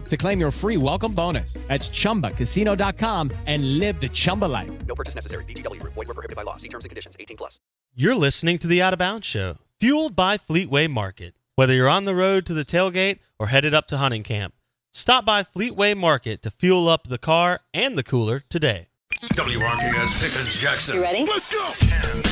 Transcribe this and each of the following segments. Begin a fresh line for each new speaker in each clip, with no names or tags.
to claim your free welcome bonus. That's ChumbaCasino.com and live the Chumba life.
No purchase necessary. VGW. Void were prohibited by law. See terms and conditions. 18 plus.
You're listening to the Out of Bounds Show, fueled by Fleetway Market. Whether you're on the road to the tailgate or headed up to hunting camp, stop by Fleetway Market to fuel up the car and the cooler today.
WRKS Pickens Jackson.
You ready?
Let's go.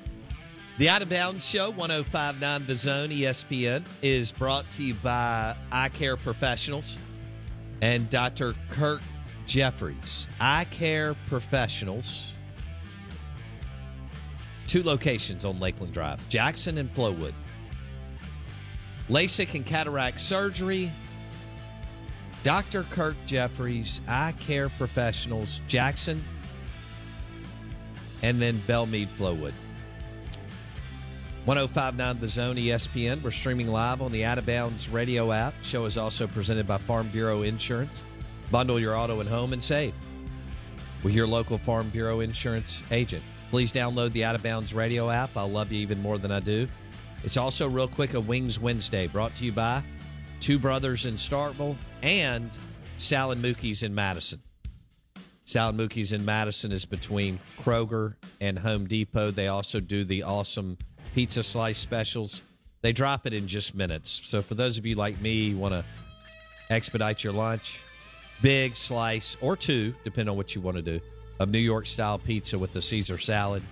The Out of Bounds Show, 1059 The Zone, ESPN, is brought to you by Eye Care Professionals and Dr. Kirk Jeffries. Eye Care Professionals. Two locations on Lakeland Drive Jackson and Flowood. LASIK and cataract surgery. Dr. Kirk Jeffries, Eye Care Professionals, Jackson, and then Belmead Flowood. 1059 The Zone ESPN. We're streaming live on the Out of Bounds radio app. Show is also presented by Farm Bureau Insurance. Bundle your auto and home and save with your local Farm Bureau Insurance agent. Please download the Out of Bounds radio app. I'll love you even more than I do. It's also real quick a Wings Wednesday brought to you by Two Brothers in Starkville and Sal and Mookie's in Madison. Sal and Mookie's in Madison is between Kroger and Home Depot. They also do the awesome pizza slice specials. They drop it in just minutes. So for those of you like me, want to expedite your lunch, big slice or two, depending on what you want to do, of New York style pizza with the Caesar salad.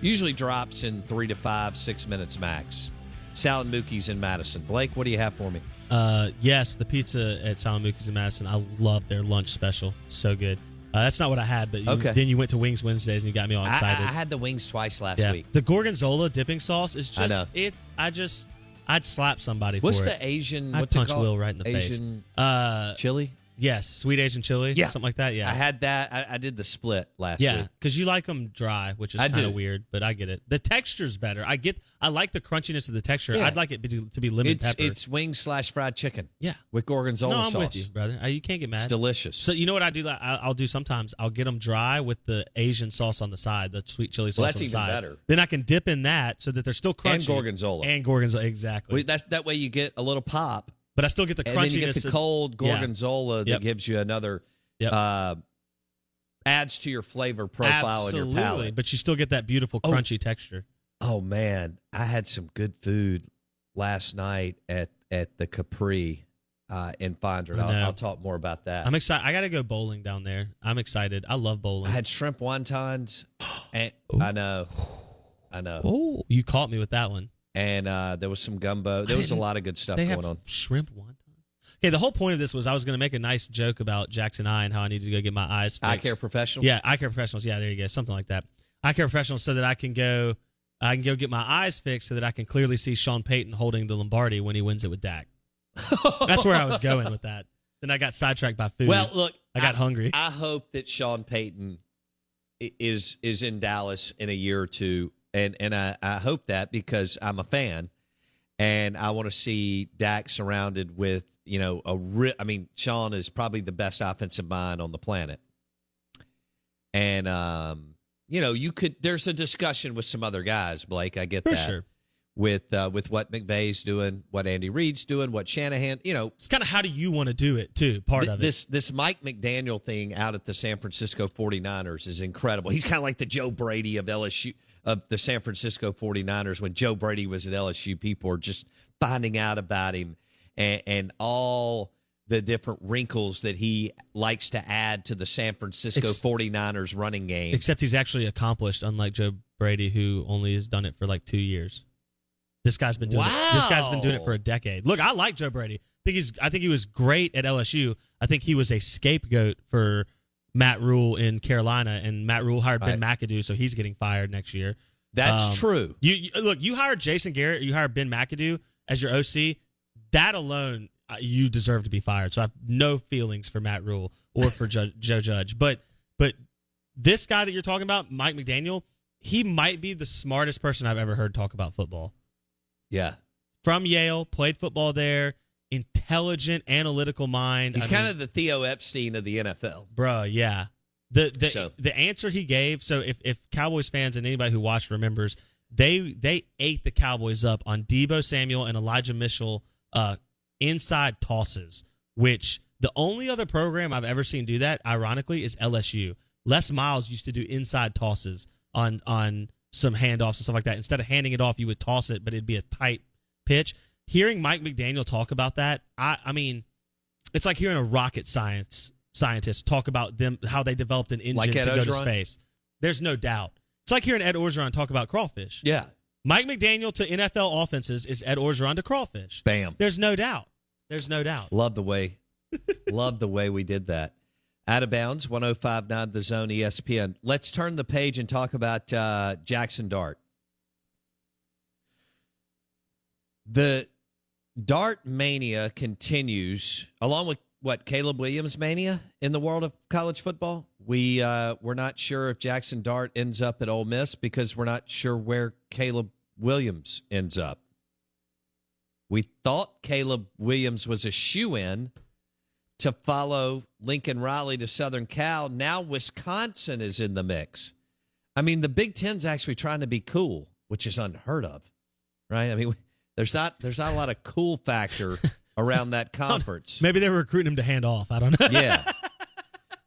Usually drops in three to five, six minutes max. Sal and Mookie's in Madison. Blake, what do you have for me?
Uh, yes, the pizza at Sal and Mookie's in Madison. I love their lunch special. So good. Uh, that's not what I had, but you,
Okay.
then you went to Wings Wednesdays and you got me all
I, I
excited.
I had the wings twice last
yeah.
week.
The gorgonzola dipping sauce is
I
just
know.
it. I just I'd slap somebody
What's
for
the
it.
Asian?
I'd
what's
punch? Will right in the
Asian
face. Uh,
chili.
Yes, sweet Asian chili.
Yeah.
something like that. Yeah,
I had that. I, I did the split last
yeah,
week.
because you like them dry, which is
I
kind
do.
of weird, but I get it. The texture's better. I get. I like the crunchiness of the texture.
Yeah.
I'd like it to, to be lemon
It's
pepper.
it's wings slash fried chicken
yeah.
with gorgonzola
No, I'm
sauce.
with you, brother. Uh, You can't get mad.
It's delicious.
So you know what I do? I- I'll do sometimes. I'll get them dry with the Asian sauce on the side, the sweet chili sauce
Well, that's
on the
even
side.
better.
Then I can dip in that so that they're still crunchy
And gorgonzola.
and gorgonzola exactly.
We- that's that way you get a little pop,
but I still get the
and
crunchiness.
then you get the cold
Yeah.
gorgonzola that
Yep.
gives you another
Yep.
uh, adds to your flavor profile
Absolutely,
your palate.
but you still get that beautiful
Oh.
crunchy texture.
Oh man, I had some good food last night at at the Capri uh, in Fondren.
I
I'll. I'll talk more about that.
I'm excited. I got to go bowling down there. I'm excited. I love bowling.
I had shrimp wontons, and I know, I know,
oh, you caught me with that one.
And uh, there was some gumbo. There was a lot of good stuff
they
going
have
on.
shrimp wonton. Okay, the whole point of this was I was going to make a nice joke about Jackson Eye and how I needed to go get my eyes fixed.
Eye care professionals.
Yeah, eye care professionals. Yeah, there you go. Something like that. eye care professionals, so that I can go I can go get my eyes fixed so that I can clearly see Sean Payton holding the Lombardi when he wins it with Dak. That's where I was going with that. Then I got sidetracked by food.
Well, look,
I got hungry.
I hope that Sean Payton is is in Dallas in a year or two, and and I, I hope that because I'm a fan, and I want to see Dak surrounded with you know a re- I mean, Sean is probably the best offensive mind on the planet, and um, you know, you could. There's a discussion with some other guys, Blake. I get
For
that.
sure.
With uh, with what McVay's doing, what Andy Reid's doing, what Shanahan, you know,
It's kind of how do you want to do it too? Part
Th-
of it.
this this Mike McDaniel thing out at the San Francisco 49ers is incredible. He's kind of like the Joe Brady of LSU of the San Francisco 49ers when Joe Brady was at LSU people are just finding out about him and, and all the different wrinkles that he likes to add to the San Francisco
Ex-
49ers running game.
Except he's actually accomplished, unlike Joe Brady, who only has done it for like two years. This guy's been doing it. This guy's been doing it for a decade. Look, I like Joe Brady. I think he's. I think he was great at LSU. I think he was a scapegoat for Matt Rhule in Carolina, and Matt Rhule hired Ben McAdoo, so he's getting fired next year.
That's
Um,
true.
You, you look. You hired Jason Garrett. You hired Ben McAdoo as your OC. That alone, uh, you deserve to be fired. So I have no feelings for Matt Rhule or for Joe, Joe Judge. But but this guy that you're talking about, Mike McDaniel, he might be the smartest person I've ever heard talk about football.
Yeah.
From Yale, played football there, intelligent, analytical mind.
He's
I
kind
mean,
of the Theo Epstein of the NFL.
Bruh, yeah. The the
So-
the answer he gave. So if if Cowboys fans and anybody who watched remembers, they they ate the Cowboys up on Deebo Samuel and Elijah Mitchell uh, inside tosses. Which the only other program I've ever seen do that, ironically, is LSU. Les Miles used to do inside tosses on on some handoffs and stuff like that. Instead of handing it off, you would toss it, but it'd be a tight pitch. Hearing Mike McDaniel talk about that, I I mean, it's like hearing a rocket science scientist talk about them how they developed an engine
Like
to go to space. There's no doubt. It's like hearing Ed Orgeron talk about crawfish.
Yeah.
Mike McDaniel to NFL offenses is Ed Orgeron to crawfish.
Bam.
There's no doubt. There's no doubt.
Love the way, love the way we did that. Out of bounds, 1059 the zone ESPN. Let's turn the page and talk about uh, Jackson Dart. The Dart mania continues, along with what Caleb Williams mania in the world of college football. We uh, we're not sure if Jackson Dart ends up at Ole Miss because we're not sure where Caleb Williams ends up. We thought Caleb Williams was a shoe in to follow Lincoln Riley to Southern Cal. Now Wisconsin is in the mix. I mean, the Big Ten's actually trying to be cool, which is unheard of, right? I mean, there's not there's not a lot of cool factor around that conference.
Maybe they were recruiting him to hand off. I don't know.
Yeah.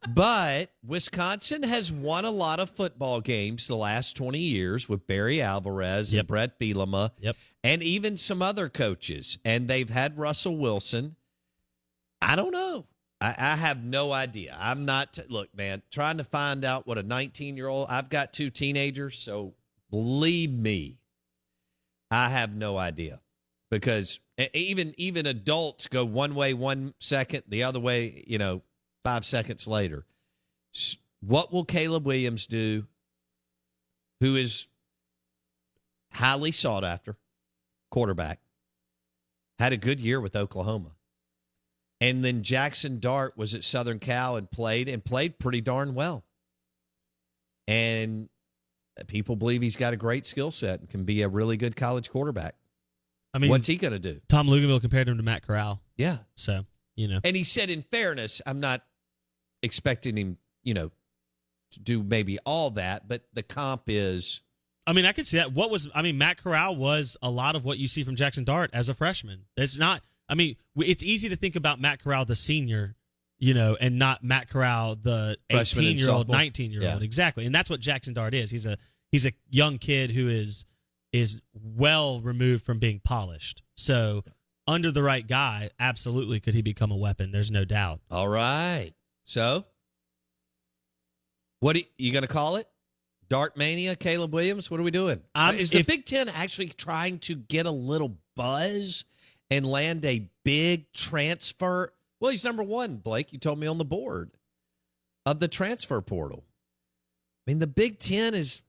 But Wisconsin has won a lot of football games the last 20 years with Barry Alvarez
Yep.
and Brett Bielema
Yep.
and even some other coaches. And they've had Russell Wilson. I don't know. I, I have no idea. I'm not, look, man, trying to find out what a 19 year old, I've got two teenagers. So believe me, I have no idea because even even adults go one way one second, the other way, you know, five seconds later. What will Caleb Williams do? Who is highly sought after quarterback, had a good year with Oklahoma. And then Jackson Dart was at Southern Cal and played and played pretty darn well. And people believe he's got a great skill set and can be a really good college quarterback.
I mean,
What's he going to do?
Tom Luginbill compared him to Matt Corral.
Yeah.
So, you know.
And he said, in fairness, I'm not expecting him, you know, to do maybe all that, but the comp is
I mean, I could see that. What was I mean? Matt Corral was a lot of what you see from Jackson Dart as a freshman. It's not. I mean, it's easy to think about Matt Corral the senior, you know, and not Matt Corral the
Freshman
eighteen year old, nineteen year old.
Yeah.
Exactly, and that's what Jackson Dart is. He's a he's a young kid who is is well removed from being polished. So, under the right guy, absolutely could he become a weapon. There's no doubt.
all right. So, what are you going to call it? Dart Mania, Caleb Williams? What are we doing?
I'm-
is the
if-
Big Ten actually trying to get a little buzz and land a big transfer? Well, he's number one, Blake. You told me on the board of the transfer portal. I mean, the Big Ten is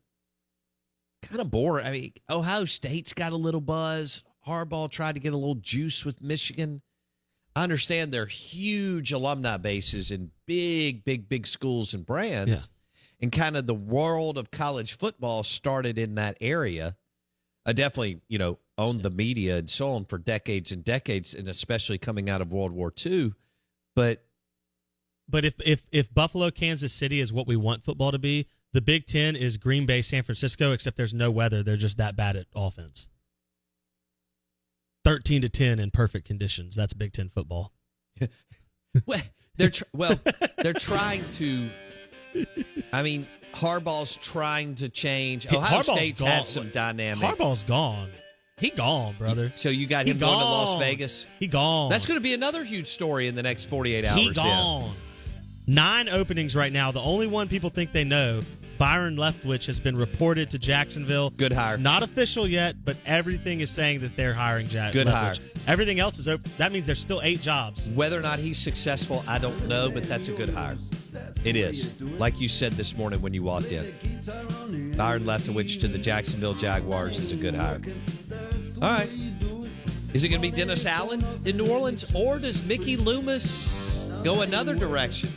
kind of boring. I mean, Ohio State's got a little buzz. Harbaugh tried to get a little juice with Michigan. I understand they're huge alumni bases in big, big, big schools and brands.
Yeah.
And kind of the world of college football started in that area. I definitely, you know, owned the media and so on for decades and decades, and especially coming out of World War II. But
But if if if Buffalo, Kansas City is what we want football to be, the Big Ten is Green Bay, San Francisco. Except there's no weather; they're just that bad at offense. Thirteen to ten in perfect conditions. That's Big Ten football.
well, they're tr- well, they're trying to. I mean, Harbaugh's trying to change. Ohio
Harbaugh's
State's
gone.
had some dynamic.
Harbaugh's gone. He gone, brother.
So you got
He
him going to Las. Vegas.
He gone.
That's going to be another huge story in the next 48 hours.
He
then.
gone. Nine openings right now. The only one people think they know, Byron Leftwich, has been reported to Jacksonville.
Good hire.
It's not official yet, but everything is saying that they're hiring Jack.
Good
Leftwich.
hire.
Everything else is open. That means there's still eight jobs.
Whether or not he's successful, I don't know, but that's a good hire. It is. Like you said this morning when you walked in. Byron Leftwich to the Jacksonville Jaguars is a good hire. All right. Is it going to be Dennis Allen in New Orleans, or does Mickey Loomis go another direction?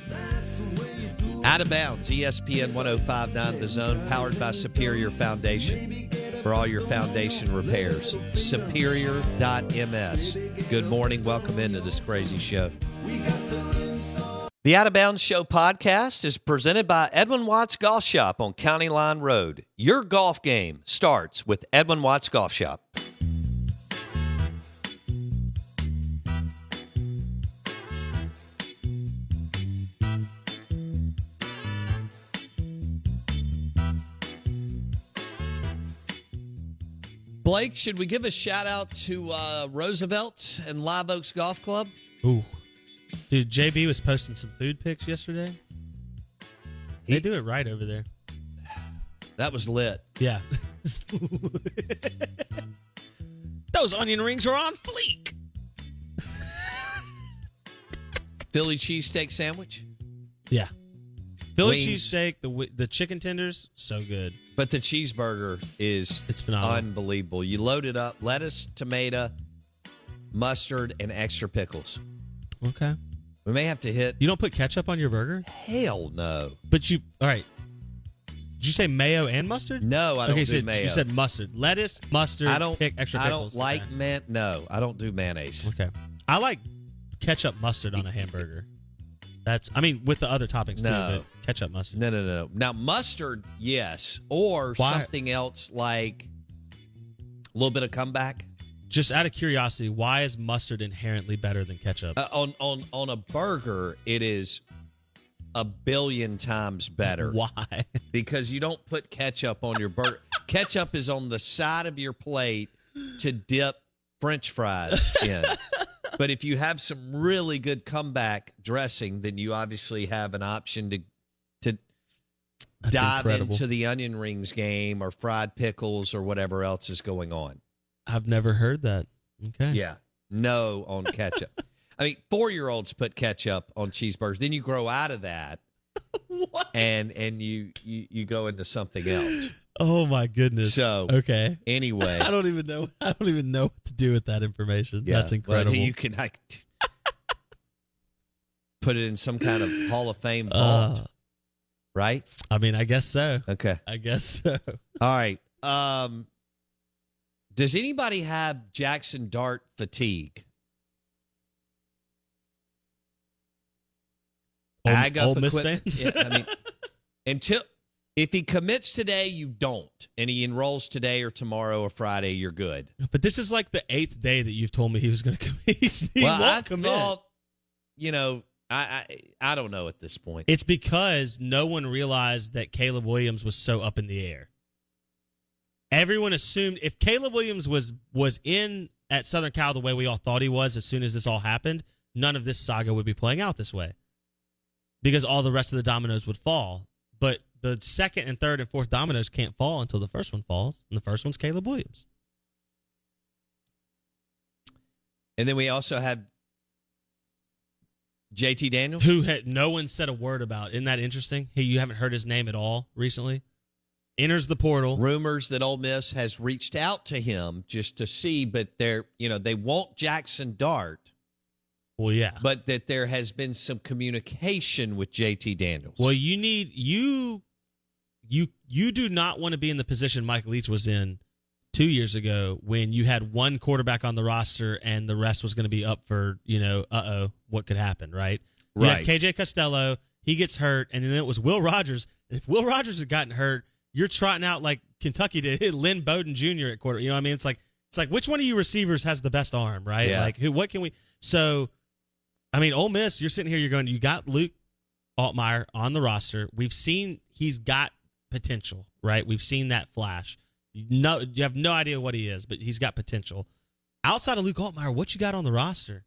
Out of bounds, ESPN 1059 The Zone, powered by Superior Foundation. For all your foundation repairs, superior.ms. Good morning. Welcome into this crazy show. The Out of Bounds Show podcast is presented by Edwin Watts Golf Shop on County Line Road. Your golf game starts with Edwin Watts Golf Shop. Blake, should we give a shout out to uh, Roosevelt and Live Oaks Golf Club?
Ooh. Dude, JB was posting some food pics yesterday. They
He-
do it right over there.
That was lit.
Yeah. Those onion rings are on fleek.
Philly cheesesteak sandwich.
Yeah. Philly
Wings.
cheesesteak, the the chicken tenders, so good.
But the cheeseburger is
It's phenomenal.
unbelievable. You load it up lettuce, tomato, mustard, and extra pickles.
Okay.
We may have to hit.
You don't put ketchup on your burger?
Hell no.
But you, all right. Did you say mayo and mustard?
No, I don't
okay,
do
so
mayo.
You said mustard, lettuce, mustard.
I don't.
pick extra
I
pickles.
don't like
Okay.
man. No, I don't do mayonnaise.
Okay. I like ketchup mustard on a hamburger. That's, I mean, with the other toppings
No.
too, but ketchup mustard.
No, no, no, no. Now mustard, yes, or
Why-
something else like a little bit of comeback
Just out of curiosity, why is mustard inherently better than ketchup?
uh, on on on a burger. It is a billion times better.
Why?
because you don't put ketchup on your burger. ketchup is on the side of your plate to dip French fries in. but if you have some really good comeback dressing, then you obviously have an option to to
That's
dive
incredible.
into the onion rings game or fried pickles or whatever else is going on.
I've never heard that. Okay.
Yeah. No on ketchup. I mean, four year olds put ketchup on cheeseburgers. Then you grow out of that. what? And and you, you you go into something else.
Oh my goodness.
So-
okay.
Anyway,
I don't even know. I don't even know what to do with that information.
Yeah.
That's incredible.
Well, you can like, put it in some kind of Hall of Fame
Uh,
vault, right?
I mean, I guess so.
Okay.
I guess so.
All right. Um, does anybody have Jackson Dart fatigue?
Old,
Ag up
Ole Miss fans.
Yeah, I mean, until if he commits today, you don't, and he enrolls today or tomorrow or Friday, you're good.
but this is like the eighth day that you've told me he was going to commit. He
well, I
commit.
thought, you know, I, I I don't know at this point.
It's because no one realized that Caleb Williams was so up in the air. Everyone assumed if Caleb Williams was was in at Southern Cal the way we all thought he was as soon as this all happened, none of this saga would be playing out this way. Because all the rest of the dominoes would fall. But the second and third and fourth dominoes can't fall until the first one falls, and the first one's Caleb Williams.
And then we also have JT Daniels.
Who had no one said a word about. Isn't that interesting? Hey, you haven't heard his name at all recently? Enters the portal.
Rumors that Ole Miss has reached out to him just to see, but they're you know they want Jackson Dart,
Well, yeah.
but that there has been some communication with JT Daniels.
Well, you need you you you do not want to be in the position Mike Leach was in two years ago when you had one quarterback on the roster and the rest was going to be up for you know uh oh what could happen right
Right.
KJ Costello he gets hurt and then it was Will Rogers if Will Rogers had gotten hurt you're trotting out like Kentucky did Lynn Bowden Jr. at quarter you know what I mean it's like it's like which one of you receivers has the best arm right
Yeah.
like who what can we so I mean Ole Miss you're sitting here you're going you got Luke Altmyer on the roster. We've seen he's got potential, right? We've seen that flash. You know, you have no idea what he is, but he's got potential. Outside of Luke Altmyer, what you got on the roster?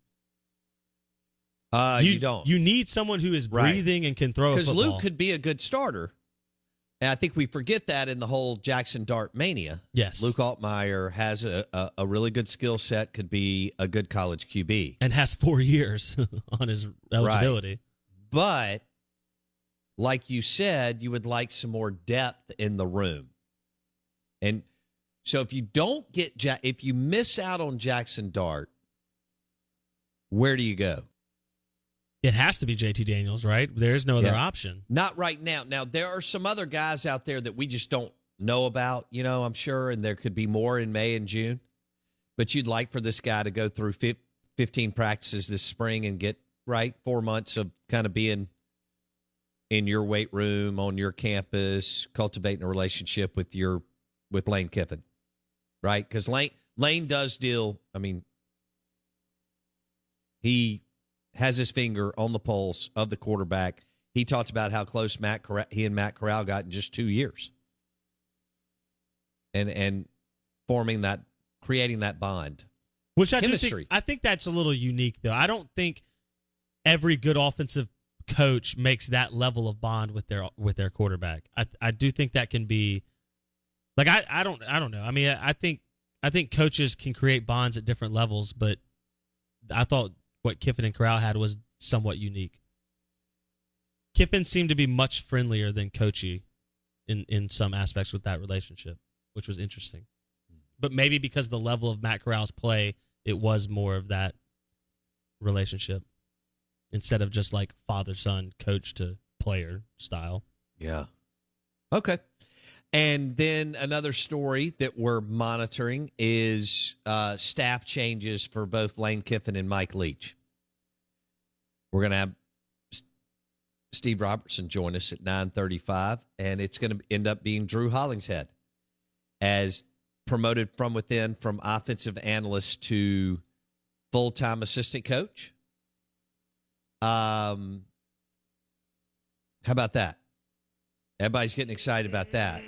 uh, you, don't
You need someone who is
Right.
breathing and can throw
because. Luke could be a good starter. And I think we forget that in the whole Jackson Dart mania.
yes,
Luke Altmyer has a, a, a really good skill set, could be a good college QB.
and has four years on his eligibility.
But like you said, you would like some more depth in the room. And so if you don't get ja- if you miss out on Jackson Dart, where do you go?
It has to be JT Daniels, right? There's no other
Yeah.
option.
Not right now. Now there are some other guys out there that we just don't know about, you know, I'm sure and there could be more in May and June. But you'd like for this guy to go through 15 practices this spring and get right 4 months of kind of being in your weight room on your campus, cultivating a relationship with your with Lane Kiffin. Right? Cuz Lane Lane does deal, I mean he has his finger on the pulse of the quarterback. He talked about how close Matt Corral, he and Matt Corral got in just two years, and and forming that, creating that bond.
Which I
Chemistry.
think I think that's a little unique though. I don't think every good offensive coach makes that level of bond with their with their quarterback. I I do think that can be like I I don't I don't know. I mean I, I think I think coaches can create bonds at different levels, but I thought what Kiffin and Corral had was somewhat unique. Kiffin seemed to be much friendlier than Coachy in in some aspects with that relationship, which was interesting but maybe because the level of Matt Corral's play, it was more of that relationship instead of just like father son, coach to player style.
Yeah. Okay. And then another story that we're monitoring is uh, staff changes for both Lane Kiffin and Mike Leach. We're going to have Steve Robertson join us at 9:35 and it's going to end up being Drew Hollingshead as promoted from within from offensive analyst to full-time assistant coach. Um how about that? Everybody's getting excited about that.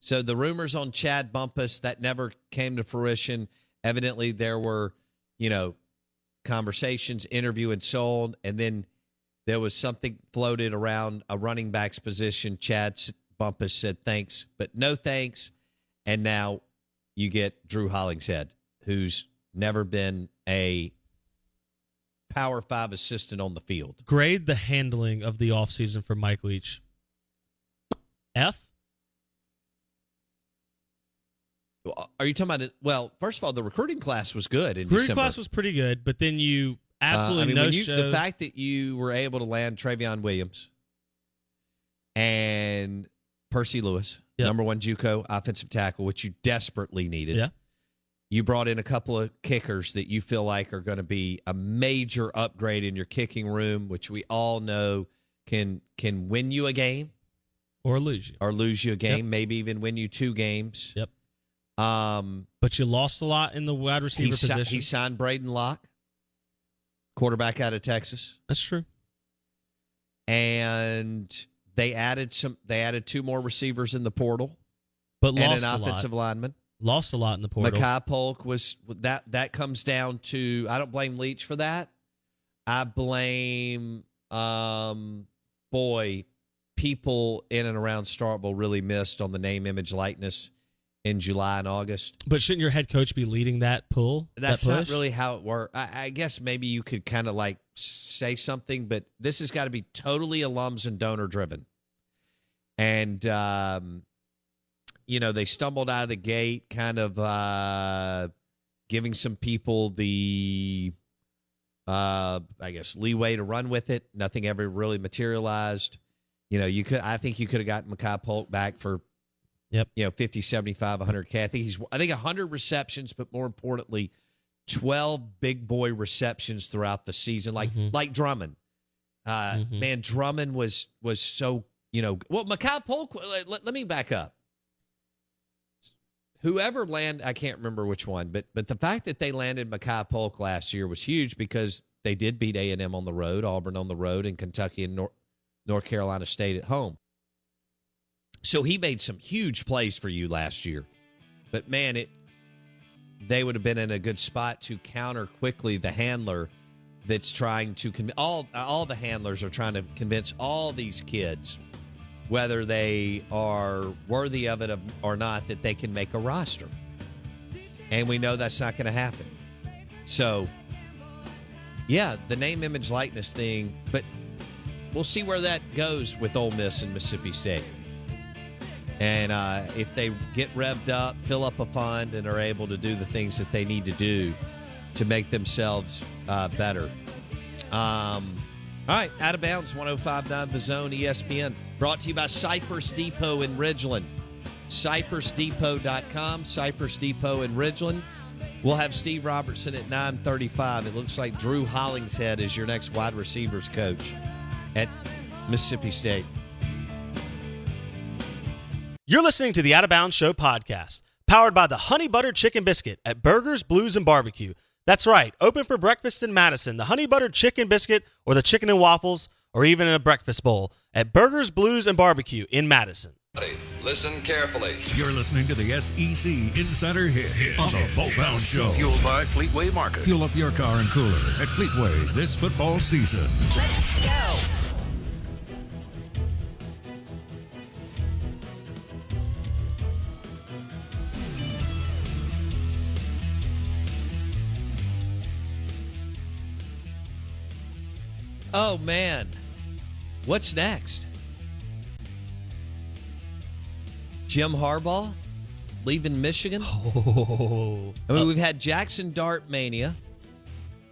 So the rumors on Chad Bumpus that never came to fruition. Evidently, there were, you know, conversations, interview, and so on. And then there was something floated around a running back's position. Chad Bumpus said thanks, but no thanks. And now you get Drew Hollingshead, who's never been a Power Five assistant on the field.
Grade the handling of the offseason for Mike Leach. F?
Are you talking about it? Well, first of all, the recruiting class was good in
Recruiting
December.
class was pretty good, but then you absolutely
Uh, I mean,
no
you,
show.
the fact that you were able to land Travion Williams and Percy Lewis,
Yep.
number one JUCO offensive tackle, which you desperately needed.
yeah.
You brought in a couple of kickers that you feel like are going to be a major upgrade in your kicking room, which we all know can can win you a game
Or lose you.
or lose you a game,
Yep.
maybe even win you two games.
Yep.
Um,
But you lost a lot in the wide receiver
he, si-
position.
he signed Braedyn Locke, quarterback out of Texas.
That's true.
and they added some. They added two more receivers in the portal
But
and
lost
an
a
offensive
lot.
lineman.
Lost a lot in the portal.
Makai Polk was that. That comes down to. I don't blame Leach for that. I blame, um, boy, people in and around Starkville really missed on the name, image, likeness in July and August.
But shouldn't your head coach be leading that pull?
That's
that
not really how it works. I, I guess maybe you could kind of like say something, but this has got to be totally alums and donor driven. And um, you know, they stumbled out of the gate, kind of uh, giving some people the, uh, I guess, leeway to run with it. Nothing ever really materialized. You know, you could, I think you could have gotten Makai Polk back for,
Yep.
you know, 50, 75, 100K. I think he's, I think 100 receptions, but more importantly, 12 big boy receptions throughout the season, like,
Mhm.
like Drummond. Uh,
Mhm.
Man, Drummond was, was so, you know, well, Makai Polk, let, let, let me back up whoever land I can't remember which one, but but the fact that they landed Makai Polk last year was huge because they did beat A and M on the road, Auburn on the road, and Kentucky and North North Carolina State at home. So he made some huge plays for you last year, but man, it they would have been in a good spot to counter quickly the handler that's trying to all all the handlers are trying to convince all these kids whether they are worthy of it or not, that they can make a roster. And we know that's not going to happen. So, yeah, the name, image, likeness thing, but we'll see where that goes with Ole Miss and Mississippi State. And uh, if they get revved up, fill up a fund, and are able to do the things that they need to do to make themselves uh, better. Um, all right, out of bounds, 1059 The Zone, ESPN. Brought to you by Cypress Depot in Ridgeland. CypressDepot.com, Cypress Depot in Ridgeland. We'll have Steve Robertson at 935. It looks like Drew Hollingshead is your next wide receivers coach at Mississippi State.
You're listening to the Out of Bounds Show podcast, powered by the Honey Butter Chicken Biscuit at Burgers, Blues, and Barbecue. That's right, open for breakfast in Madison. The Honey Butter Chicken Biscuit, or the Chicken and Waffles, or even in a breakfast bowl at Burgers, Blues, and Barbecue in Madison.
Listen carefully.
You're listening to the SEC Insider Hit, on the Bo Bounds Show.
Fueled by Fleetway Market.
Fuel up your car and cooler at Fleetway this football season.
Let's go.
Oh, man. What's next? Jim Harbaugh leaving Michigan?
Oh,
I mean, we've had Jackson Dart mania,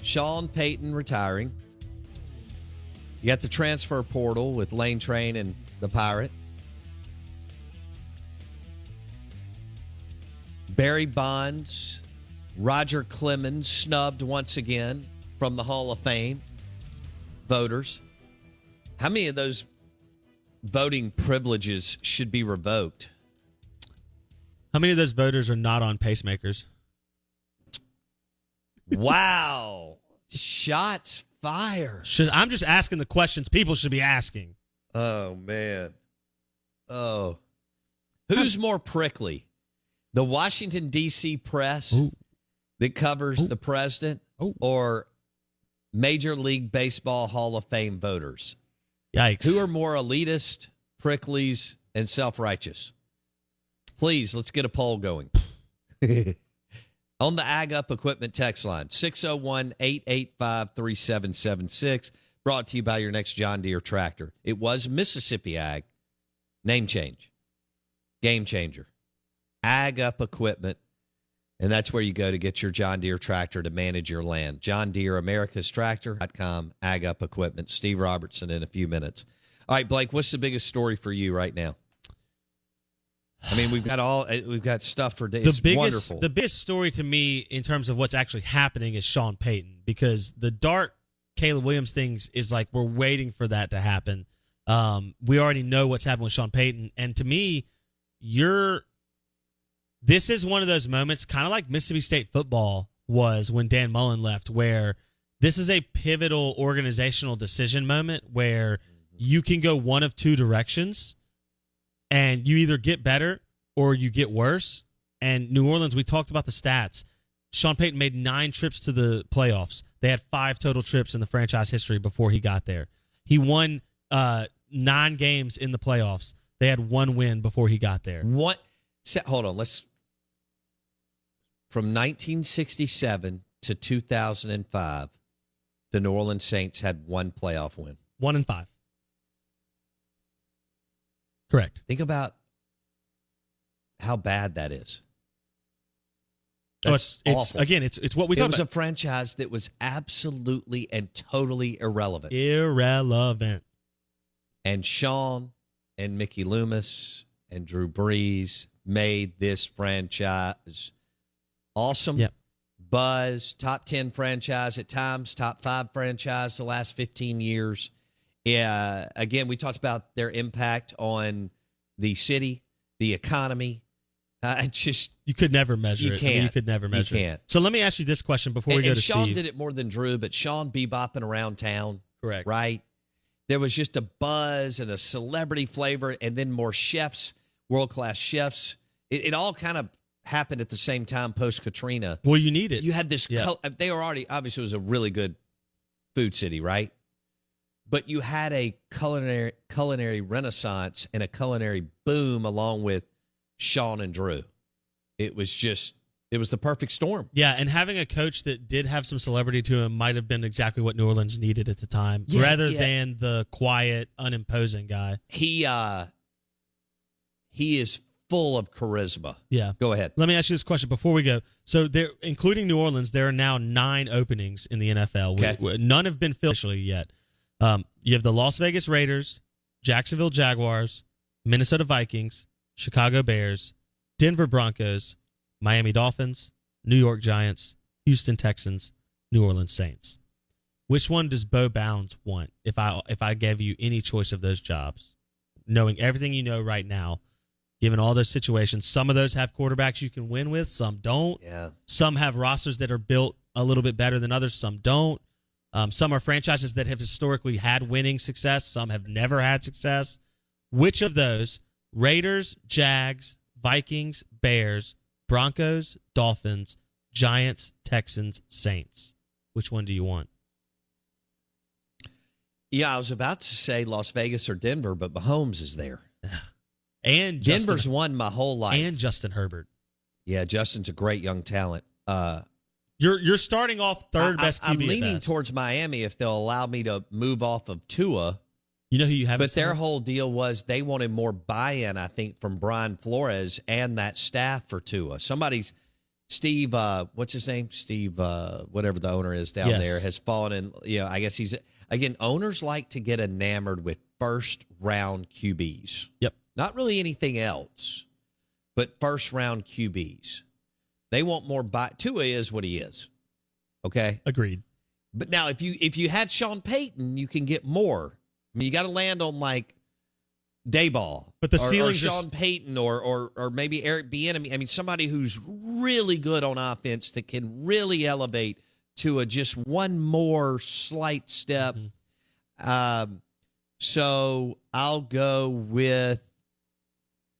Sean Payton retiring. You got the transfer portal with Lane Train and the Pirate. Barry Bonds, Roger Clemens snubbed once again from the Hall of Fame voters. How many of those voting privileges should be revoked?
How many of those voters are not on pacemakers?
Wow. Shots fired.
Should, I'm just asking the questions people should be asking.
Oh man. Oh. Who's more prickly? The Washington D.C. press
Ooh.
that covers the president
Ooh.
or Major League Baseball Hall of Fame voters?
Yikes.
Who are more elitist, pricklies, and self-righteous? Please, let's get a poll going. On the Ag Up Equipment text line, 601-885-3776, brought to you by your next John Deere tractor. It was Mississippi Ag. Name change. Game changer. Ag Up Equipment. And that's where you go to get your John Deere tractor to manage your land. John Deere, America's Tractor.com, Ag Up Equipment. Steve Robertson in a few minutes. All right, Blake, what's the biggest story for you right now? I mean, we've got all eh, we've got stuff for days.
the biggest
wonderful.
the biggest story to me in terms of what's actually happening is Sean Payton because the Dart Caleb Williams things is like we're waiting for that to happen. Um, we already know what's happened with Sean Payton, and to me, you're this is one of those moments, kind of like Mississippi State football was when Dan Mullen left, where this is a pivotal organizational decision moment where you can go one of two directions and you either get better or you get worse. And New Orleans, we talked about the stats. Sean Payton made nine trips to the playoffs. They had five total trips in the franchise history before he got there. He won uh, nine games in the playoffs. They had one win before he got there.
What? Hold on. Let's. From 1967 to 2005, the New Orleans Saints had one playoff win.
One and five. Correct.
Think about how bad that is.
Oh,
That's
it's, it's
awful.
again, it's it's what we
it was
about.
a franchise that was absolutely and totally irrelevant.
Irrelevant.
and Sean and Mickey Loomis and Drew Brees made this franchise awesome.
Yep.
Buzz, top 10 franchise at times, top five franchise the last 15 years. Yeah. Again, we talked about their impact on the city, the economy. Uh, just
You could never measure
You
it. I mean, you could never
You
measure
can't.
it. So let me ask you this question before we
and,
go
and
to
Sean
Steve.
did it more than Drew, but Sean bebopping around town,
Correct.
right? There was just a buzz and a celebrity flavor, and then more chefs, world class chefs. It, it all kind of happened at the same time post Katrina.
Well, you need it.
You had this.
Yeah.
cul- they were already obviously it was a really good food city, right? But you had a culinary culinary renaissance and a culinary boom along with Sean and Drew. It was just it was the perfect storm.
Yeah, and having a coach that did have some celebrity to him might have been exactly what New Orleans needed at the time,
Yeah,
rather
yeah.
than the quiet, unimposing guy.
He uh he is full of charisma.
Yeah.
Go ahead.
Let me ask you this question before we go. So, there, including New Orleans, there are now nine openings in the NFL. We-
Okay.
we- none have been filled officially yet. Um, you have the Las Vegas Raiders, Jacksonville Jaguars, Minnesota Vikings, Chicago Bears, Denver Broncos, Miami Dolphins, New York Giants, Houston Texans, New Orleans Saints. Which one does Bo Bounds want? If I if I gave you any choice of those jobs, knowing everything you know right now, given all those situations, some of those have quarterbacks you can win with, some don't.
Yeah.
Some have rosters that are built a little bit better than others, some don't. Um, some are franchises that have historically had winning success, some have never had success. Which of those Raiders, Jags, Vikings, Bears, Broncos, Dolphins, Giants, Texans, Saints? Which one do you want?
Yeah, I was about to say Las Vegas or Denver, but Mahomes is there.
And
Denver's
Justin,
won my whole life.
and Justin Herbert.
yeah, Justin's a great young talent. Uh
You're you're starting off third
I,
best QB.
am leaning
best.
towards Miami if they'll allow me to move off of Tua.
You know who you have?
But their whole deal was they wanted more buy-in, I think, from Brian Flores and that staff for Tua. Somebody's Steve, uh, what's his name? Steve, uh, whatever the owner is down
Yes.
there, has fallen in. You know, I guess he's again. Owners like to get enamored with first round QBs.
Yep.
Not really anything else, but first round QBs. They want more buy. Tua is what he is. Okay.
Agreed.
But now, if you if you had Sean Payton, you can get more. I mean, you got to land on like Daboll,
But the
ceiling, or
ceilings are-
Sean Payton, or or or maybe Eric Bieniemy. I mean, somebody who's really good on offense that can really elevate to a just one more slight step.
Mm-hmm.
Um, so I'll go with.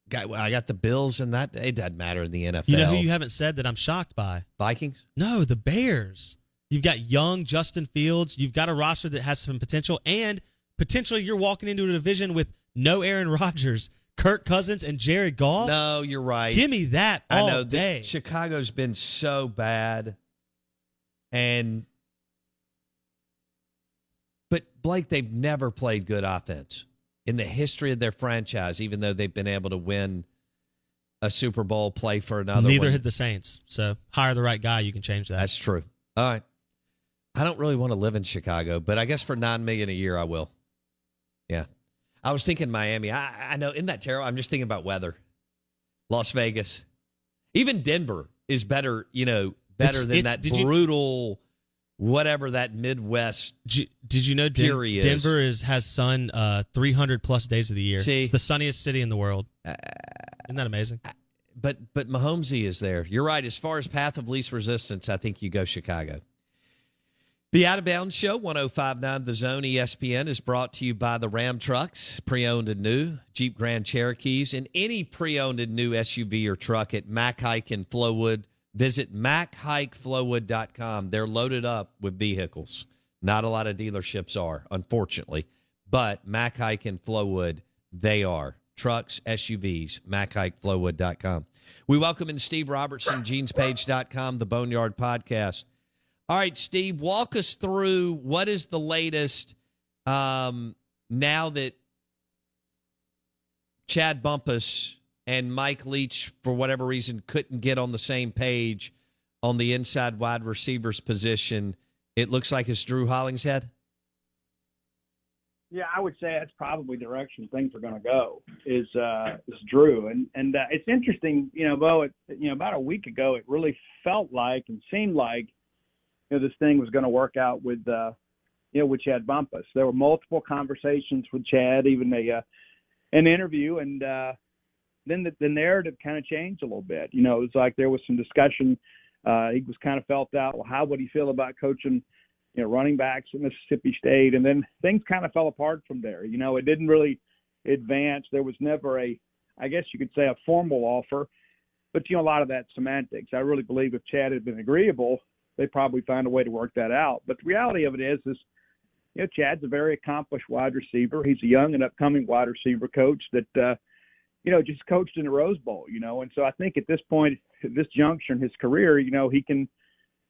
Got, I got the Bills, and that it doesn't matter in the NFL.
You know who you haven't said that I'm shocked by?
Vikings.
No, the Bears. You've got young Justin Fields. You've got a roster that has some potential, and potentially you're walking into a division with no Aaron Rodgers, Kirk Cousins, and Jared Goff.
No, you're right.
Give me that all
I know
day.
Chicago's been so bad, and but Blake, they've never played good offense in the history of their franchise. Even though they've been able to win a Super Bowl, play for another.
Neither
one.
had the Saints. So hire the right guy, you can change that.
That's true. All right. I don't really want to live in Chicago, but I guess for nine million a year, I will. Yeah, I was thinking Miami. I, I know. Isn't that terrible? I'm just thinking about weather. Las Vegas, even Denver is better. You know, better
It's-
than
it's-
that brutal, whatever that Midwest.
Did you, did you know Den- Denver is has sun uh, 300 plus days of the year?
See?
it's the sunniest city in the world. Isn't that amazing?
But but Mahomesy is there. You're right. As far as path of least resistance, I think you go Chicago. The Out of Bounds Show, 1059 The Zone ESPN, is brought to you by the Ram Trucks, pre owned and new, Jeep Grand Cherokees, and any pre owned and new SUV or truck at Mac Haik in Flowood. Visit MacHaikFlowood.com. They're loaded up with vehicles. Not a lot of dealerships are, unfortunately, but Mac Haik in Flowood, they are. Trucks, SUVs, MacHaikFlowood.com. We welcome in Steve Robertson, GenesPage.com, the Boneyard Podcast. All right, Steve, walk us through what is the latest um, now that Chad Bumpus and Mike Leach, for whatever reason, couldn't get on the same page on the inside wide receivers position, it looks like it's Drew Hollingshead?
Yeah, I would say that's probably the direction things are going to go. Is uh, is Drew, and and uh, it's interesting, you know, Bo. It, you know, about a week ago, it really felt like and seemed like, you know, this thing was going to work out with, uh, you know, with Chad Bumpus. There were multiple conversations with Chad, even a uh, an interview, and uh, then the, the narrative kind of changed a little bit. You know, it was like there was some discussion. Uh, he was kind of felt out. Well, how would he feel about coaching? you know, running backs at Mississippi State, and then things kind of fell apart from there. You know, it didn't really advance. There was never a, I guess you could say, a formal offer, but you know, a lot of that semantics. I really believe if Chad had been agreeable, they probably find a way to work that out. But the reality of it is, is you know, Chad's a very accomplished wide receiver. He's a young and upcoming wide receiver coach that, uh, you know, just coached in the Rose Bowl, you know, and so I think at this point, this juncture in his career, you know, he can,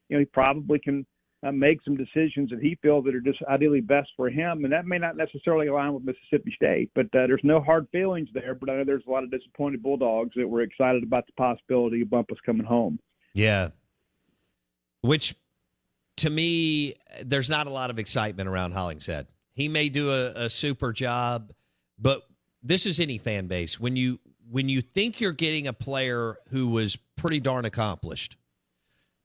you know, he probably can uh, make some decisions that he feels that are just ideally best for him, and that may not necessarily align with Mississippi State. But uh, there's no hard feelings there. But I know there's a lot of disappointed Bulldogs that were excited about the possibility of Bumphis coming home.
Yeah, which to me, there's not a lot of excitement around Hollingshead. He may do a, a super job, but this is any fan base. When you when you think you're getting a player who was pretty darn accomplished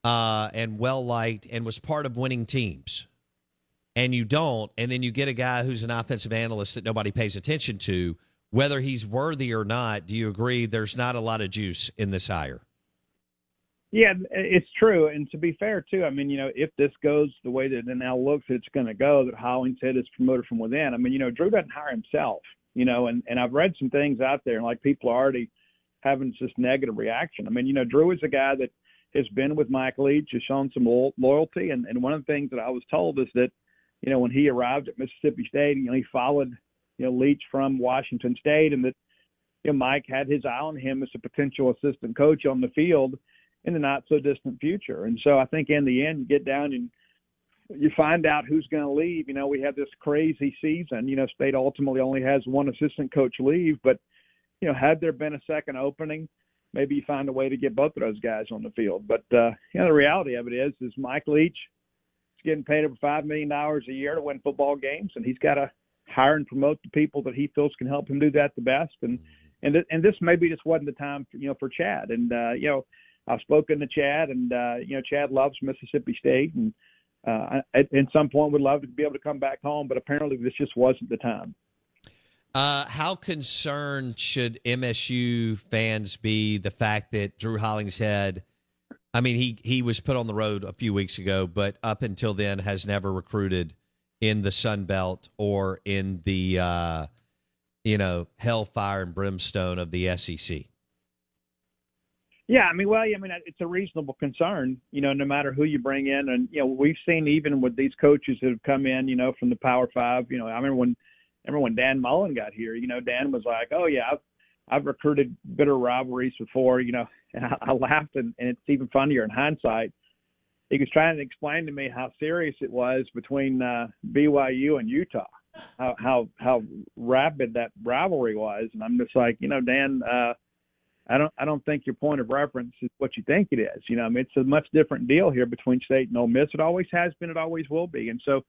uh, and well liked and was part of winning teams, and you don't, and then you get a guy who's an offensive analyst that nobody pays attention to, whether he's worthy or not, do you agree there's not a lot of juice in this hire?
Yeah, it's true. And to be fair, too, I mean, you know, if this goes the way that it now looks it's going to go, that Hollingshead is promoted from within. I mean, you know, Drew doesn't hire himself, you know, and, and I've read some things out there, and like people are already having this negative reaction. I mean, you know, Drew is a guy that has been with Mike Leach, has shown some loyalty. And, and one of the things that I was told is that, you know, when he arrived at Mississippi State, you know, he followed, you know, Leach from Washington State and that, you know, Mike had his eye on him as a potential assistant coach on the field in the not so distant future. And so I think in the end, you get down and you find out who's going to leave. You know, we have this crazy season. You know, State ultimately only has one assistant coach leave, but, you know, had there been a second opening, maybe you find a way to get both of those guys on the field. But uh, you know, the reality of it is, is Mike Leach is getting paid over five million dollars a year to win football games, and he's got to hire and promote the people that he feels can help him do that the best. And and th- and this maybe just wasn't the time, for, you know, for Chad. And uh, you know, I've spoken to Chad, and uh, you know, Chad loves Mississippi State, and uh, at, at some point would love to be able to come back home, but apparently this just wasn't the time.
Uh, how concerned should MSU fans be the fact that Drew Hollingshead? I mean, he he was put on the road a few weeks ago, but up until then has never recruited in the Sun Belt or in the uh, you know hellfire and brimstone of the SEC.
Yeah, I mean, well, I mean, it's a reasonable concern, you know, no matter who you bring in, and you know, we've seen even with these coaches that have come in, you know, from the Power Five. You know, I remember when remember when Dan Mullen got here, you know, Dan was like, "Oh yeah, I've I've recruited bitter rivalries before," you know, and I, I laughed, and, and it's even funnier in hindsight. He was trying to explain to me how serious it was between uh, BYU and Utah, how how how rabid that rivalry was, and I'm just like, you know, Dan. uh I don't I don't think your point of reference is what you think it is. You know, I mean it's a much different deal here between State and Ole Miss. It always has been. It always will be. And so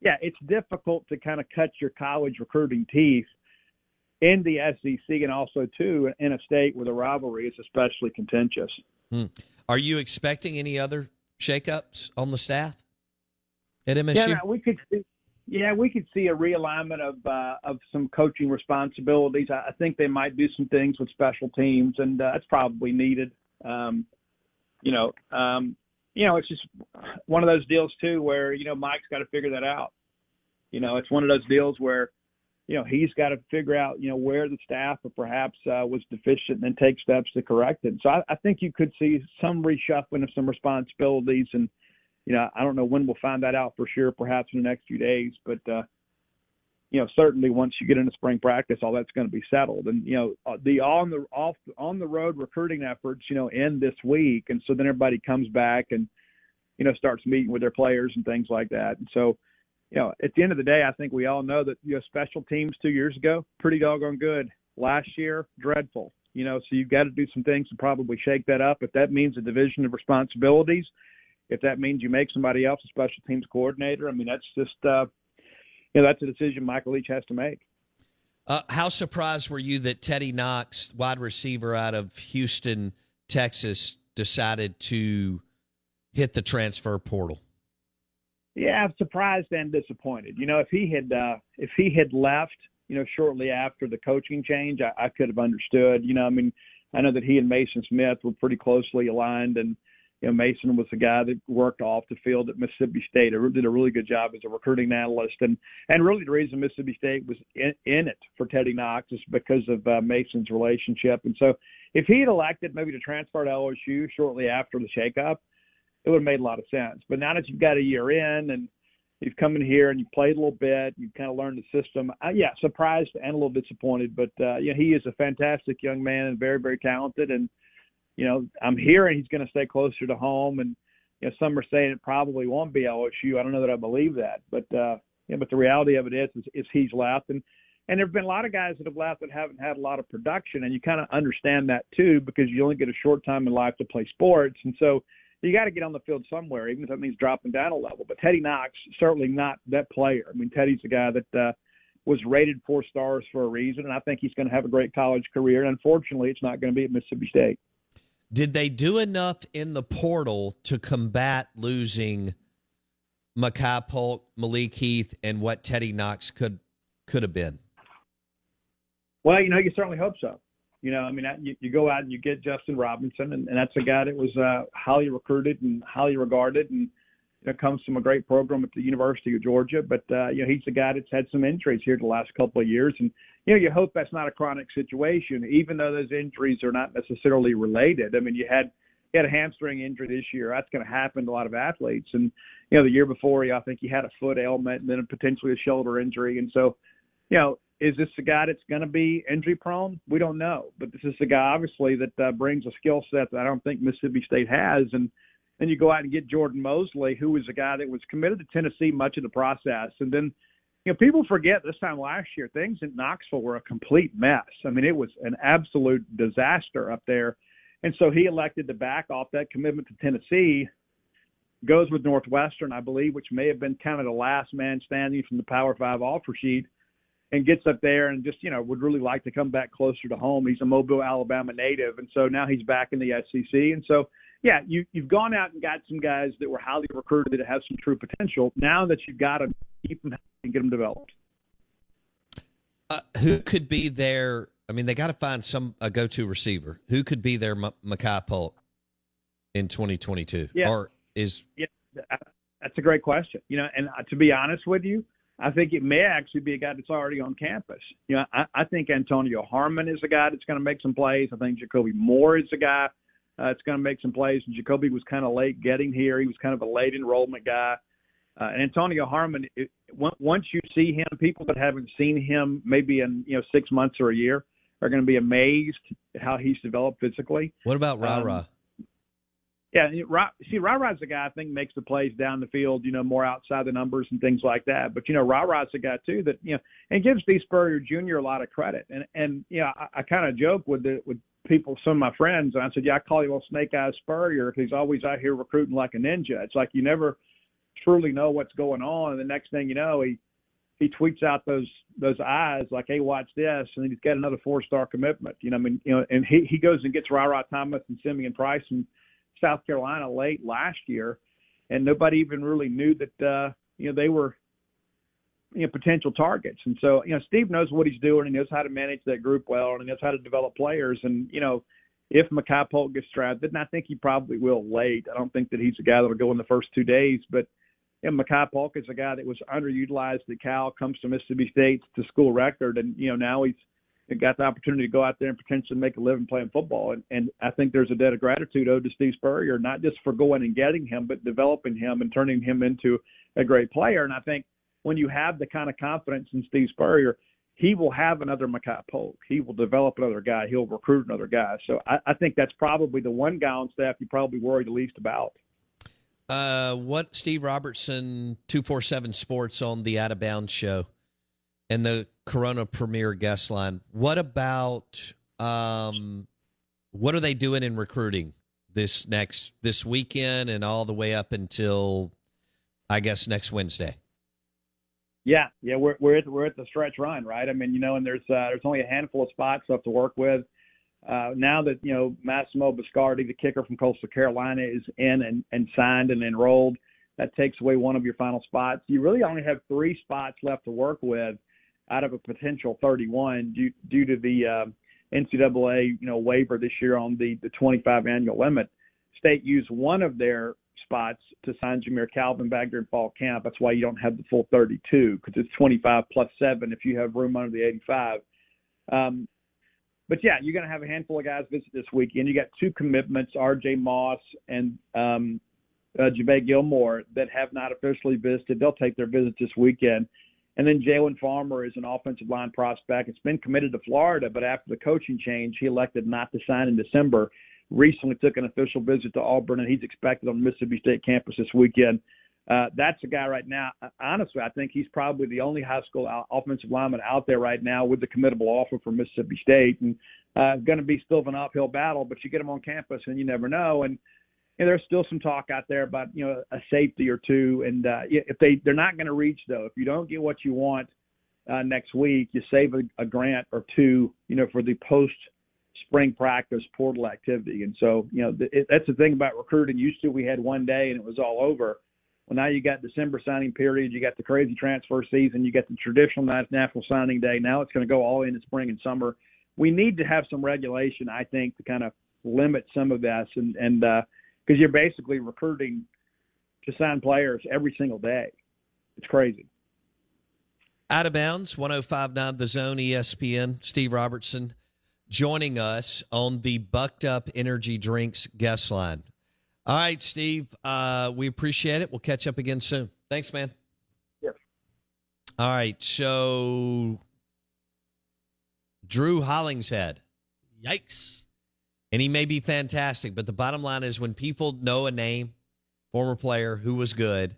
yeah, it's difficult to kind of cut your college recruiting teeth in the SEC and also too in a state where the rivalry is especially contentious.
Hmm. Are you expecting any other shakeups on the staff at MSU?
Yeah, we could. See, yeah, we could see a realignment of uh, of some coaching responsibilities. I, I think they might do some things with special teams, and uh, that's probably needed. Um, you know, um, you know, it's just one of those deals too where, you know, Mike's got to figure that out. You know, it's one of those deals where, you know, he's got to figure out, you know, where the staff perhaps uh, was deficient and then take steps to correct it. So I, I think you could see some reshuffling of some responsibilities. And, you know, I don't know when we'll find that out for sure, perhaps in the next few days. But, uh, you know, certainly once you get into spring practice, all that's going to be settled. And you know, uh, the on the off on the road recruiting efforts, you know, end this week, and so then everybody comes back and you know starts meeting with their players and things like that. And so, you know, at the end of the day, I think we all know that you know special teams two years ago pretty doggone good. Last year, dreadful. You know, so you've got to do some things to probably shake that up. If that means a division of responsibilities, if that means you make somebody else a special teams coordinator, I mean, that's just, uh, you know, that's a decision Michael Leach has to make.
Uh, how surprised were you that Teddy Knox, wide receiver out of Houston, Texas, decided to hit the transfer portal?
Yeah, I'm surprised and disappointed. You know, if he had uh, if he had left, you know, shortly after the coaching change, I, I could have understood. You know, I mean, I know that he and Mason Smith were pretty closely aligned, and you know, Mason was the guy that worked off the field at Mississippi State. Did a really good job as a recruiting analyst, and and really the reason Mississippi State was in, in it for Teddy Knox is because of uh, Mason's relationship. And so, if he had elected maybe to transfer to LSU shortly after the shakeup, it would have made a lot of sense. But now that you've got a year in and you've come in here and you've played a little bit, you've kind of learned the system. Uh, yeah, surprised and a little disappointed, but uh, yeah, he is a fantastic young man and very, very talented. And you know, I'm hearing he's going to stay closer to home. And you know, some are saying it probably won't be LSU. I don't know that I believe that, but uh, yeah, but the reality of it is, is, is he's left and. And there have been a lot of guys that have left that haven't had a lot of production, and you kind of understand that too because you only get a short time in life to play sports, and so you got to get on the field somewhere, even if that means dropping down a level. But Teddy Knox certainly not that player. I mean, Teddy's a guy that uh, was rated four stars for a reason, and I think he's going to have a great college career. And unfortunately, it's not going to be at Mississippi State.
Did they do enough in the portal to combat losing Makai Polk, Malik Heath, and what Teddy Knox could could have been?
Well, you know, you certainly hope so. You know, I mean, you, you go out and you get Justin Robinson, and, and that's a guy that was uh, highly recruited and highly regarded, and you know, comes from a great program at the University of Georgia. But uh, you know, he's a guy that's had some injuries here the last couple of years, and you know, you hope that's not a chronic situation, even though those injuries are not necessarily related. I mean, you had he had a hamstring injury this year. That's going to happen to a lot of athletes. And you know, the year before, I think he had a foot ailment and then potentially a shoulder injury. And so, you know, is this the guy that's going to be injury prone? We don't know, but this is the guy obviously that uh, brings a skill set that I don't think Mississippi State has. And then you go out and get Jordan Mosley, who was a guy that was committed to Tennessee much of the process, and then. You know, people forget this time last year things in Knoxville were a complete mess. I mean, it was an absolute disaster up there. And so he elected to back off that commitment to Tennessee, goes with Northwestern, I believe, which may have been kind of the last man standing from the Power Five offer sheet and gets up there and just you know would really like to come back closer to home. He's a Mobile, Alabama native, and so now he's back in the SEC. And so yeah, you you've gone out and got some guys that were highly recruited that have some true potential. Now that you've got to keep them and get them developed.
Uh, who could be their? I mean, they got to find some a go-to receiver. Who could be their M- Makai Polk in 2022?
Yeah.
Or is
yeah, that's a great question. You know, and uh, to be honest with you, I think it may actually be a guy that's already on campus. You know, I, I think Antonio Harmon is a guy that's going to make some plays. I think Jacoby Moore is a guy uh, that's going to make some plays. And Jacoby was kind of late getting here. He was kind of a late enrollment guy. Uh, and Antonio Harmon, it, once you see him, people that haven't seen him maybe in you know six months or a year are going to be amazed at how he's developed physically.
What about Rara? Um,
yeah, see, Rara's the guy I think makes the plays down the field, you know, more outside the numbers and things like that. But you know, Rara's the guy too that you know, and gives Steve Spurrier Jr. a lot of credit. And and you know, I, I kind of joke with the with people, some of my friends, and I said, yeah, I call him old Snake Eyes Spurrier because he's always out here recruiting like a ninja. It's like you never truly know what's going on, and the next thing you know, he he tweets out those those eyes like, "Hey, watch this," and he's got another four star commitment. You know, I mean, you know, and he he goes and gets Ra Thomas and Simeon Price from South Carolina late last year, and nobody even really knew that uh, you know they were you know potential targets. And so you know, Steve knows what he's doing. He knows how to manage that group well, and he knows how to develop players. And you know, if Makai Polk gets drafted, and I think he probably will late. I don't think that he's a guy that'll go in the first two days, but and Makai Polk is a guy that was underutilized at Cal, comes to Mississippi State to school record, and you know now he's got the opportunity to go out there and potentially make a living playing football. And, and I think there's a debt of gratitude owed to Steve Spurrier, not just for going and getting him, but developing him and turning him into a great player. And I think when you have the kind of confidence in Steve Spurrier, he will have another Makai Polk. He will develop another guy. He'll recruit another guy. So I, I think that's probably the one guy on staff you probably worry the least about.
Uh, what Steve Robertson, two four seven Sports on the Out of Bounds show, and the Corona Premier guest line. What about um, what are they doing in recruiting this next this weekend and all the way up until I guess next Wednesday?
Yeah, yeah, we're we're at, we're at the stretch run, right? I mean, you know, and there's uh, there's only a handful of spots left to work with. Uh, now that you know Massimo Biscardi, the kicker from Coastal Carolina, is in and, and signed and enrolled, that takes away one of your final spots. You really only have three spots left to work with out of a potential 31 due due to the uh, NCAA you know waiver this year on the the 25 annual limit. State used one of their spots to sign Jamire Calvin back during fall camp. That's why you don't have the full 32 because it's 25 plus seven if you have room under the 85. Um, but yeah, you're going to have a handful of guys visit this weekend. You got two commitments, R.J. Moss and um, uh, Javay Gilmore, that have not officially visited. They'll take their visit this weekend. And then Jalen Farmer is an offensive line prospect. It's been committed to Florida, but after the coaching change, he elected not to sign in December recently took an official visit to Auburn, and he's expected on Mississippi State campus this weekend. Uh, that's a guy right now. Honestly, I think he's probably the only high school offensive lineman out there right now with the committable offer from Mississippi State, and uh, going to be still an uphill battle. But you get him on campus, and you never know. And, and there's still some talk out there about you know a safety or two. And uh, if they they're not going to reach though, if you don't get what you want uh, next week, you save a, a grant or two, you know, for the post spring practice portal activity. And so, you know, it, that's the thing about recruiting. Used to we had one day and it was all over. Well, now you got December signing period, you got the crazy transfer season, you got the traditional national signing day. Now it's going to go all in the spring and summer. We need to have some regulation, I think, to kind of limit some of this, and and because uh, you're basically recruiting to sign players every single day. It's crazy.
Out of bounds, 1059 The Zone, ESPN, Steve Robertson joining us on the Bucked Up Energy Drinks guest line. All right, Steve, uh, we appreciate it. We'll catch up again soon. Thanks, man.
Yes.
All right, so Drew Hollingshead.
Yikes.
And he may be fantastic, but the bottom line is when people know a name, former player who was good,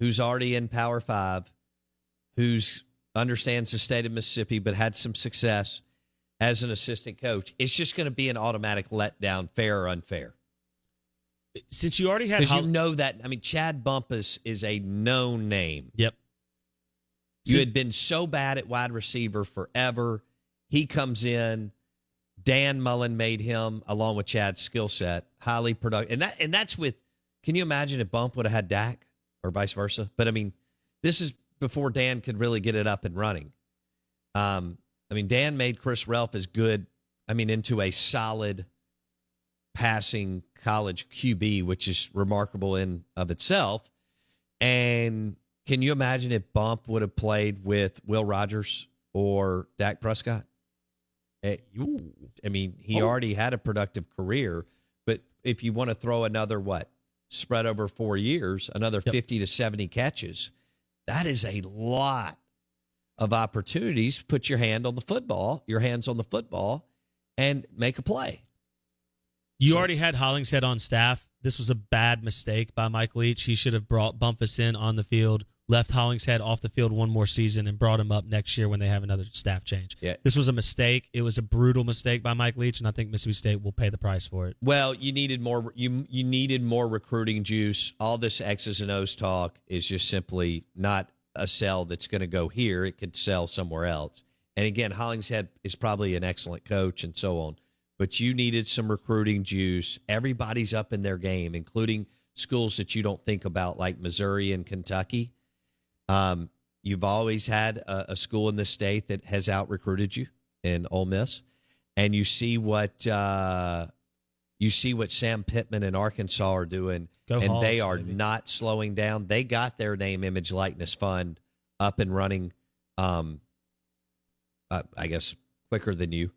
who's already in Power Five, who's understands the state of Mississippi but had some success – as an assistant coach, it's just going to be an automatic letdown, fair or unfair.
Since you already had,
because you know that. I mean, Chad Bumphis is a known name.
Yep.
You had been so bad at wide receiver forever. He comes in. Dan Mullen made him, along with Chad's skill set, highly productive, and that and that's with. Can you imagine if Bump would have had Dak or vice versa? But I mean, this is before Dan could really get it up and running. Um, I mean, Dan made Chris Relf as good, I mean, into a solid passing college QB, which is remarkable in of itself. And can you imagine if Bump would have played with Will Rogers or Dak Prescott? Eh, I mean, he oh. already had a productive career, but if you want to throw another what spread over four years, another yep. 50 to 70 catches, that is a lot of opportunities, put your hand on the football, your hands on the football, and make a play.
You so, already had Hollingshead on staff. This was a bad mistake by Mike Leach. He should have brought Bumphis in on the field, left Hollingshead off the field one more season, and brought him up next year when they have another staff change.
Yeah.
This was a mistake. It was a brutal mistake by Mike Leach, and I think Mississippi State will pay the price for it.
Well, you needed more. You you needed more recruiting juice. All this X's and O's talk is just simply not a sell that's going to go here. It could sell somewhere else. And again, Hollingshead is probably an excellent coach and so on. But you needed some recruiting juice. Everybody's up in their game, including schools that you don't think about, like Missouri and Kentucky. Um, you've always had a, a, school in the state that has out recruited you in Ole Miss, and you see what uh, you see what Sam Pittman and Arkansas are doing, Go and Hogs, they are baby. not slowing down. They got their name, image, likeness fund up and running. Um, uh, I guess quicker than you,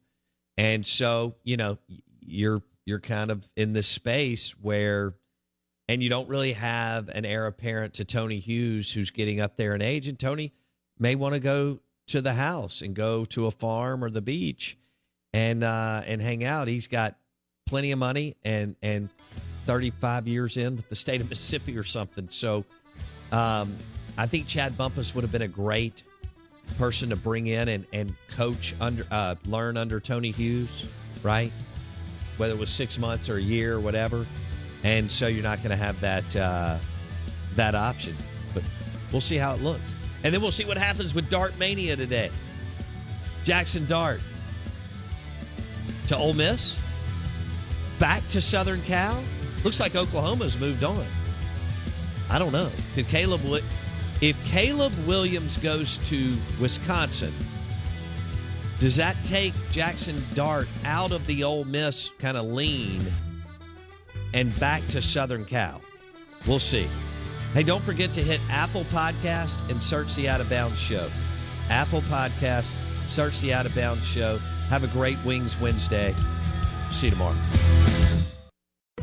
and so you know you're you're kind of in this space where, and you don't really have an heir apparent to Tony Hughes, who's getting up there in age, and Tony may want to go to the house and go to a farm or the beach and uh, and hang out. He's got plenty of money and and 35 years in with the state of Mississippi or something. So um, I think Chad Bumphis would have been a great person to bring in and, and coach under, uh, learn under Tony Hughes, right? Whether it was six months or a year or whatever, and so you're not going to have that uh, that option. But we'll see how it looks, and then we'll see what happens with Dart Mania today. Jackson Dart to Ole Miss, back to Southern Cal. Looks like Oklahoma's moved on. I don't know. Could Caleb, if Caleb Williams goes to Wisconsin, does that take Jackson Dart out of the Ole Miss kind of lean and back to Southern Cal? We'll see. Hey, don't forget to hit Apple Podcast and search the Out of Bounds Show. Apple Podcast, search the Out of Bounds Show. Have a great Wings Wednesday. See you tomorrow.